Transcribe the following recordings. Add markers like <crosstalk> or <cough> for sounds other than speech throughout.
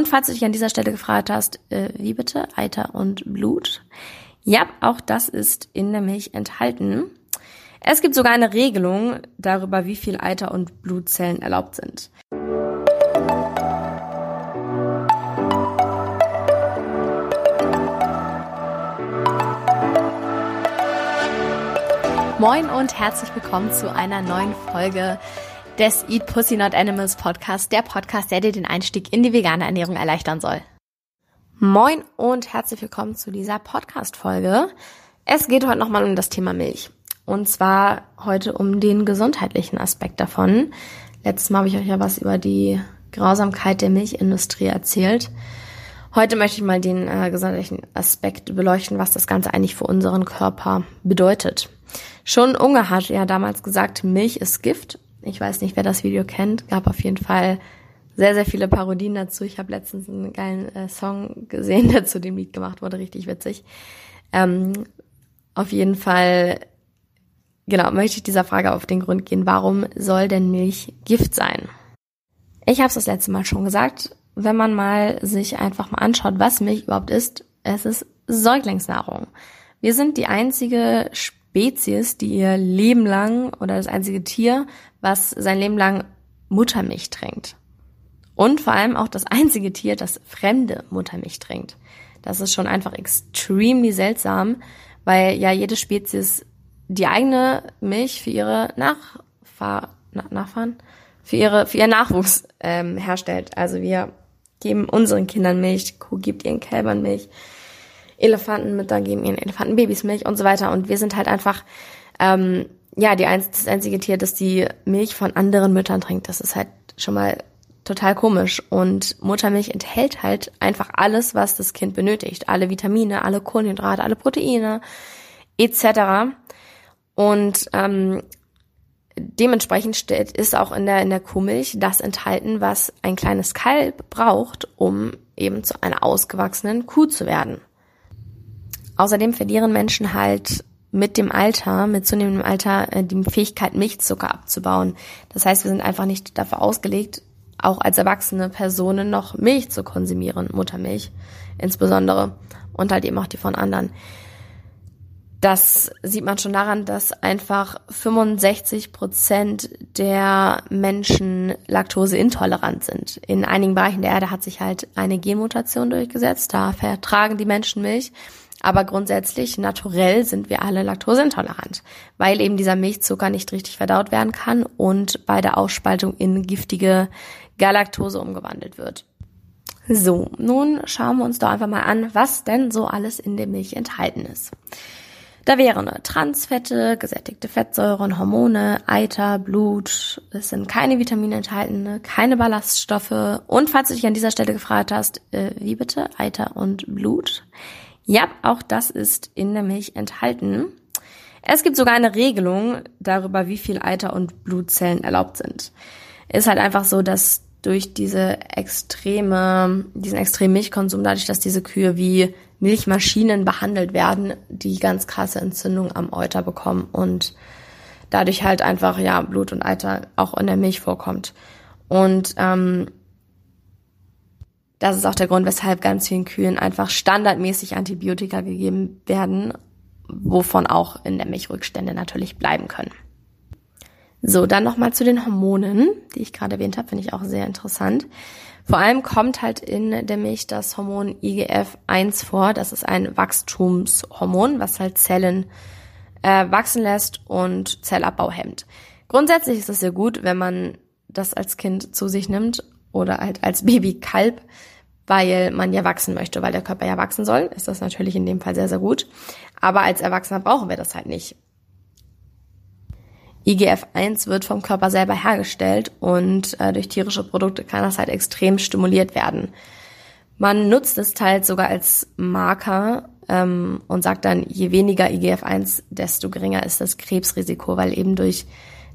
Und falls du dich an dieser Stelle gefragt hast, äh, wie bitte, Eiter und Blut? Ja, auch das ist in der Milch enthalten. Es gibt sogar eine Regelung darüber, wie viel Eiter und Blutzellen erlaubt sind. Moin und herzlich willkommen zu einer neuen Folge des Eat Pussy Not Animals Podcast, der Podcast, der dir den Einstieg in die vegane Ernährung erleichtern soll. Moin und herzlich willkommen zu dieser Podcast-Folge. Es geht heute nochmal um das Thema Milch. Und zwar heute um den gesundheitlichen Aspekt davon. Letztes Mal habe ich euch ja was über die Grausamkeit der Milchindustrie erzählt. Heute möchte ich mal den äh, gesundheitlichen Aspekt beleuchten, was das Ganze eigentlich für unseren Körper bedeutet. Schon Unge hat ja damals gesagt, Milch ist Gift ich weiß nicht, wer das Video kennt. Gab auf jeden Fall sehr, sehr viele Parodien dazu. Ich habe letztens einen geilen äh, Song gesehen, <laughs> der zu dem Lied gemacht wurde. Richtig witzig. Ähm, auf jeden Fall, genau, möchte ich dieser Frage auf den Grund gehen. Warum soll denn Milch Gift sein? Ich habe es das letzte Mal schon gesagt. Wenn man mal sich einfach mal anschaut, was Milch überhaupt ist, es ist Säuglingsnahrung. Wir sind die einzige Spezies, die ihr Leben lang oder das einzige Tier, was sein Leben lang Muttermilch trinkt. Und vor allem auch das einzige Tier, das fremde Muttermilch trinkt. Das ist schon einfach extremely seltsam, weil ja jede Spezies die eigene Milch für ihre Nachfahr Na Nachfahren, für ihre für ihren Nachwuchs ähm, herstellt. Also wir geben unseren Kindern Milch, Kuh gibt ihren Kälbern Milch, Elefantenmütter geben ihren Elefantenbabys Milch und so weiter. Und wir sind halt einfach, ähm, ja, die einz das einzige Tier, das die Milch von anderen Müttern trinkt. Das ist halt schon mal total komisch. Und Muttermilch enthält halt einfach alles, was das Kind benötigt. Alle Vitamine, alle Kohlenhydrate, alle Proteine, etc. Und ähm, dementsprechend steht, ist auch in der, in der Kuhmilch das enthalten, was ein kleines Kalb braucht, um eben zu einer ausgewachsenen Kuh zu werden. Außerdem verlieren Menschen halt mit dem Alter, mit zunehmendem Alter, äh, die Fähigkeit, Milchzucker abzubauen. Das heißt, wir sind einfach nicht dafür ausgelegt, auch als erwachsene Personen noch Milch zu konsumieren, Muttermilch insbesondere und halt eben auch die von anderen. Das sieht man schon daran, dass einfach 65 Prozent der Menschen laktoseintolerant sind. In einigen Bereichen der Erde hat sich halt eine Genmutation durchgesetzt. Da vertragen die Menschen Milch. Aber grundsätzlich, naturell sind wir alle laktoseintolerant, weil eben dieser Milchzucker nicht richtig verdaut werden kann und bei der Ausspaltung in giftige Galaktose umgewandelt wird. So, nun schauen wir uns doch einfach mal an, was denn so alles in der Milch enthalten ist. Da wären Transfette, gesättigte Fettsäuren, Hormone, Eiter, Blut. Es sind keine Vitamine enthalten, keine Ballaststoffe. Und falls du dich an dieser Stelle gefragt hast, äh, wie bitte? Eiter und Blut? Ja, auch das ist in der Milch enthalten. Es gibt sogar eine Regelung darüber, wie viel Eiter und Blutzellen erlaubt sind. Ist halt einfach so, dass durch diese extreme, diesen extremen Milchkonsum, dadurch, dass diese Kühe wie Milchmaschinen behandelt werden, die ganz krasse Entzündung am Euter bekommen und dadurch halt einfach ja Blut und Eiter auch in der Milch vorkommt. Und ähm, das ist auch der Grund, weshalb ganz vielen Kühen einfach standardmäßig Antibiotika gegeben werden, wovon auch in der Milch Rückstände natürlich bleiben können. So, dann nochmal zu den Hormonen, die ich gerade erwähnt habe, finde ich auch sehr interessant. Vor allem kommt halt in der Milch das Hormon IGF-1 vor. Das ist ein Wachstumshormon, was halt Zellen äh, wachsen lässt und Zellabbau hemmt. Grundsätzlich ist es sehr gut, wenn man das als Kind zu sich nimmt oder halt als Babykalb, weil man ja wachsen möchte, weil der Körper ja wachsen soll, ist das natürlich in dem Fall sehr, sehr gut. Aber als Erwachsener brauchen wir das halt nicht. IGF-1 wird vom Körper selber hergestellt und äh, durch tierische Produkte kann das halt extrem stimuliert werden. Man nutzt es teils sogar als Marker ähm, und sagt dann, je weniger IGF-1, desto geringer ist das Krebsrisiko, weil eben durch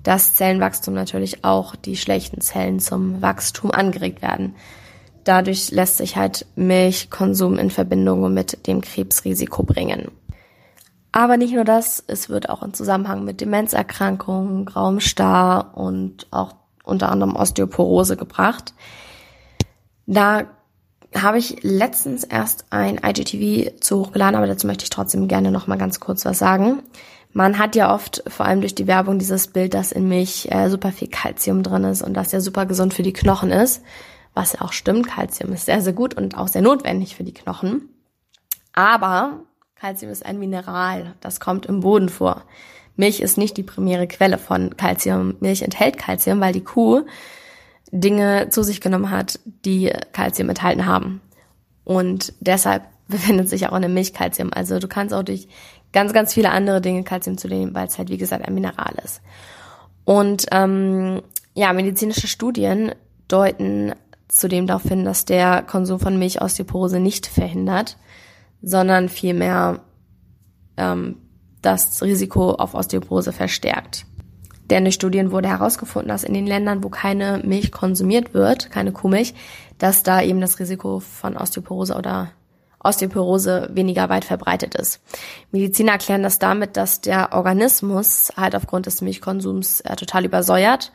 das Zellenwachstum natürlich auch die schlechten Zellen zum Wachstum angeregt werden. Dadurch lässt sich halt Milchkonsum in Verbindung mit dem Krebsrisiko bringen. Aber nicht nur das, es wird auch in Zusammenhang mit Demenzerkrankungen, grauem Star und auch unter anderem Osteoporose gebracht. Da habe ich letztens erst ein IGTV zu hochgeladen, aber dazu möchte ich trotzdem gerne noch mal ganz kurz was sagen. Man hat ja oft, vor allem durch die Werbung, dieses Bild, dass in Milch äh, super viel Kalzium drin ist und dass ja super gesund für die Knochen ist. Was ja auch stimmt, Kalzium ist sehr, sehr gut und auch sehr notwendig für die Knochen. Aber Kalzium ist ein Mineral, das kommt im Boden vor. Milch ist nicht die primäre Quelle von Kalzium. Milch enthält Kalzium, weil die Kuh Dinge zu sich genommen hat, die Kalzium enthalten haben. Und deshalb <laughs> befindet sich auch in der Milch Kalzium. Also du kannst auch durch ganz, ganz viele andere Dinge Kalzium zu nehmen, weil es halt, wie gesagt, ein Mineral ist. Und ähm, ja, medizinische Studien deuten zudem darauf hin, dass der Konsum von Milch Osteoporose nicht verhindert, sondern vielmehr ähm, das Risiko auf Osteoporose verstärkt. Denn durch Studien wurde herausgefunden, dass in den Ländern, wo keine Milch konsumiert wird, keine Kuhmilch, dass da eben das Risiko von Osteoporose oder Osteoporose weniger weit verbreitet ist. Mediziner erklären das damit, dass der Organismus halt aufgrund des Milchkonsums äh, total übersäuert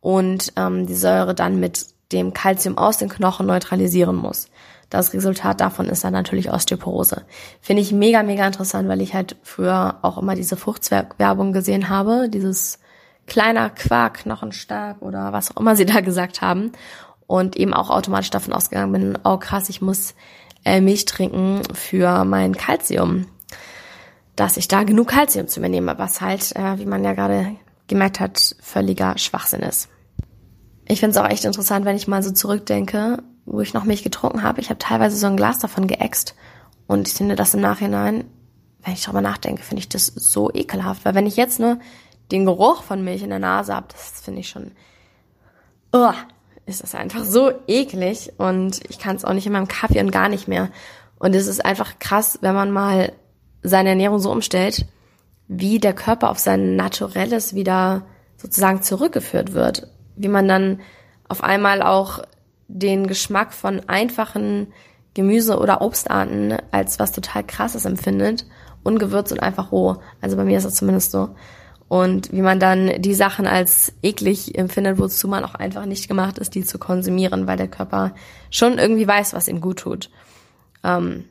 und ähm, die Säure dann mit dem Kalzium aus den Knochen neutralisieren muss. Das Resultat davon ist dann natürlich Osteoporose. Finde ich mega, mega interessant, weil ich halt früher auch immer diese Fruchtzwergwerbung gesehen habe, dieses kleiner Quark, knochenstark oder was auch immer sie da <laughs> gesagt haben. Und eben auch automatisch davon ausgegangen bin, oh krass, ich muss äh, Milch trinken für mein Kalzium. Dass ich da genug Kalzium zu mir nehme, was halt, äh, wie man ja gerade gemerkt hat, völliger Schwachsinn ist. Ich finde es auch echt interessant, wenn ich mal so zurückdenke, wo ich noch Milch getrunken habe. Ich habe teilweise so ein Glas davon geäxt und ich finde das im Nachhinein, wenn ich darüber nachdenke, finde ich das so ekelhaft. Weil wenn ich jetzt nur den Geruch von Milch in der Nase habe, das finde ich schon, oh, ist das einfach so eklig und ich kann es auch nicht in meinem Kaffee und gar nicht mehr. Und es ist einfach krass, wenn man mal seine Ernährung so umstellt, wie der Körper auf sein Naturelles wieder sozusagen zurückgeführt wird. Wie man dann auf einmal auch den Geschmack von einfachen Gemüse- oder Obstarten als was total krasses empfindet. Ungewürzt und einfach roh. Also bei mir ist das zumindest so und wie man dann die Sachen als eklig empfindet, wozu man auch einfach nicht gemacht ist, die zu konsumieren, weil der Körper schon irgendwie weiß, was ihm gut tut. Ähm,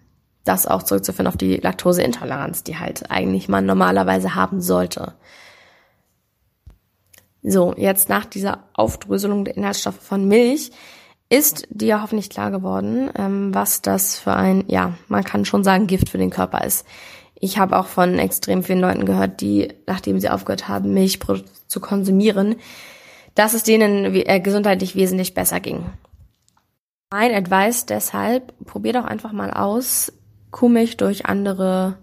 das auch zurückzuführen auf die Laktoseintoleranz, die halt eigentlich man normalerweise haben sollte. So, jetzt nach dieser Aufdröselung der Inhaltsstoffe von Milch ist dir hoffentlich klar geworden, ähm, was das für ein, ja, man kann schon sagen, Gift für den Körper ist. Ich habe auch von extrem vielen Leuten gehört, die, nachdem sie aufgehört haben, Milchprodukte zu konsumieren, dass es denen äh, gesundheitlich wesentlich besser ging. Mein Advice deshalb, probier doch einfach mal aus, Kuhmilch durch andere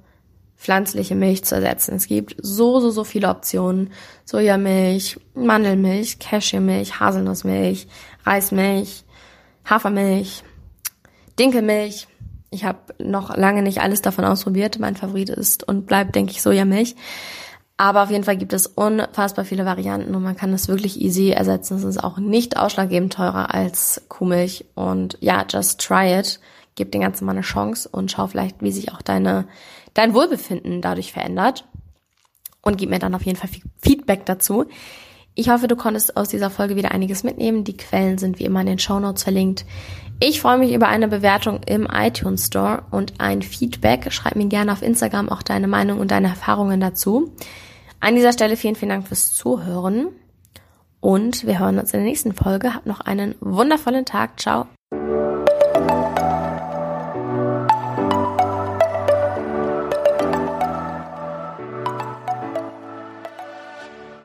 pflanzliche Milch zu ersetzen. Es gibt so, so, so viele Optionen. Sojamilch, Mandelmilch, Cashewmilch, Haselnussmilch, Reismilch, Hafermilch, Dinkelmilch. Ich habe noch lange nicht alles davon ausprobiert. Mein Favorit ist und bleibt, denke ich, Sojamilch. Aber auf jeden Fall gibt es unfassbar viele Varianten und man kann es wirklich easy ersetzen. Es ist auch nicht ausschlaggebend teurer als Kuhmilch. Und ja, just try it. Gib den Ganzen mal eine Chance und schau vielleicht, wie sich auch deine, dein Wohlbefinden dadurch verändert. Und gib mir dann auf jeden Fall Feedback dazu. Ich hoffe, du konntest aus dieser Folge wieder einiges mitnehmen. Die Quellen sind wie immer in den Show Notes verlinkt. Ich freue mich über eine Bewertung im iTunes Store und ein Feedback. Schreib mir gerne auf Instagram auch deine Meinung und deine Erfahrungen dazu. An dieser Stelle vielen, vielen Dank fürs Zuhören und wir hören uns in der nächsten Folge. Hab noch einen wundervollen Tag. Ciao.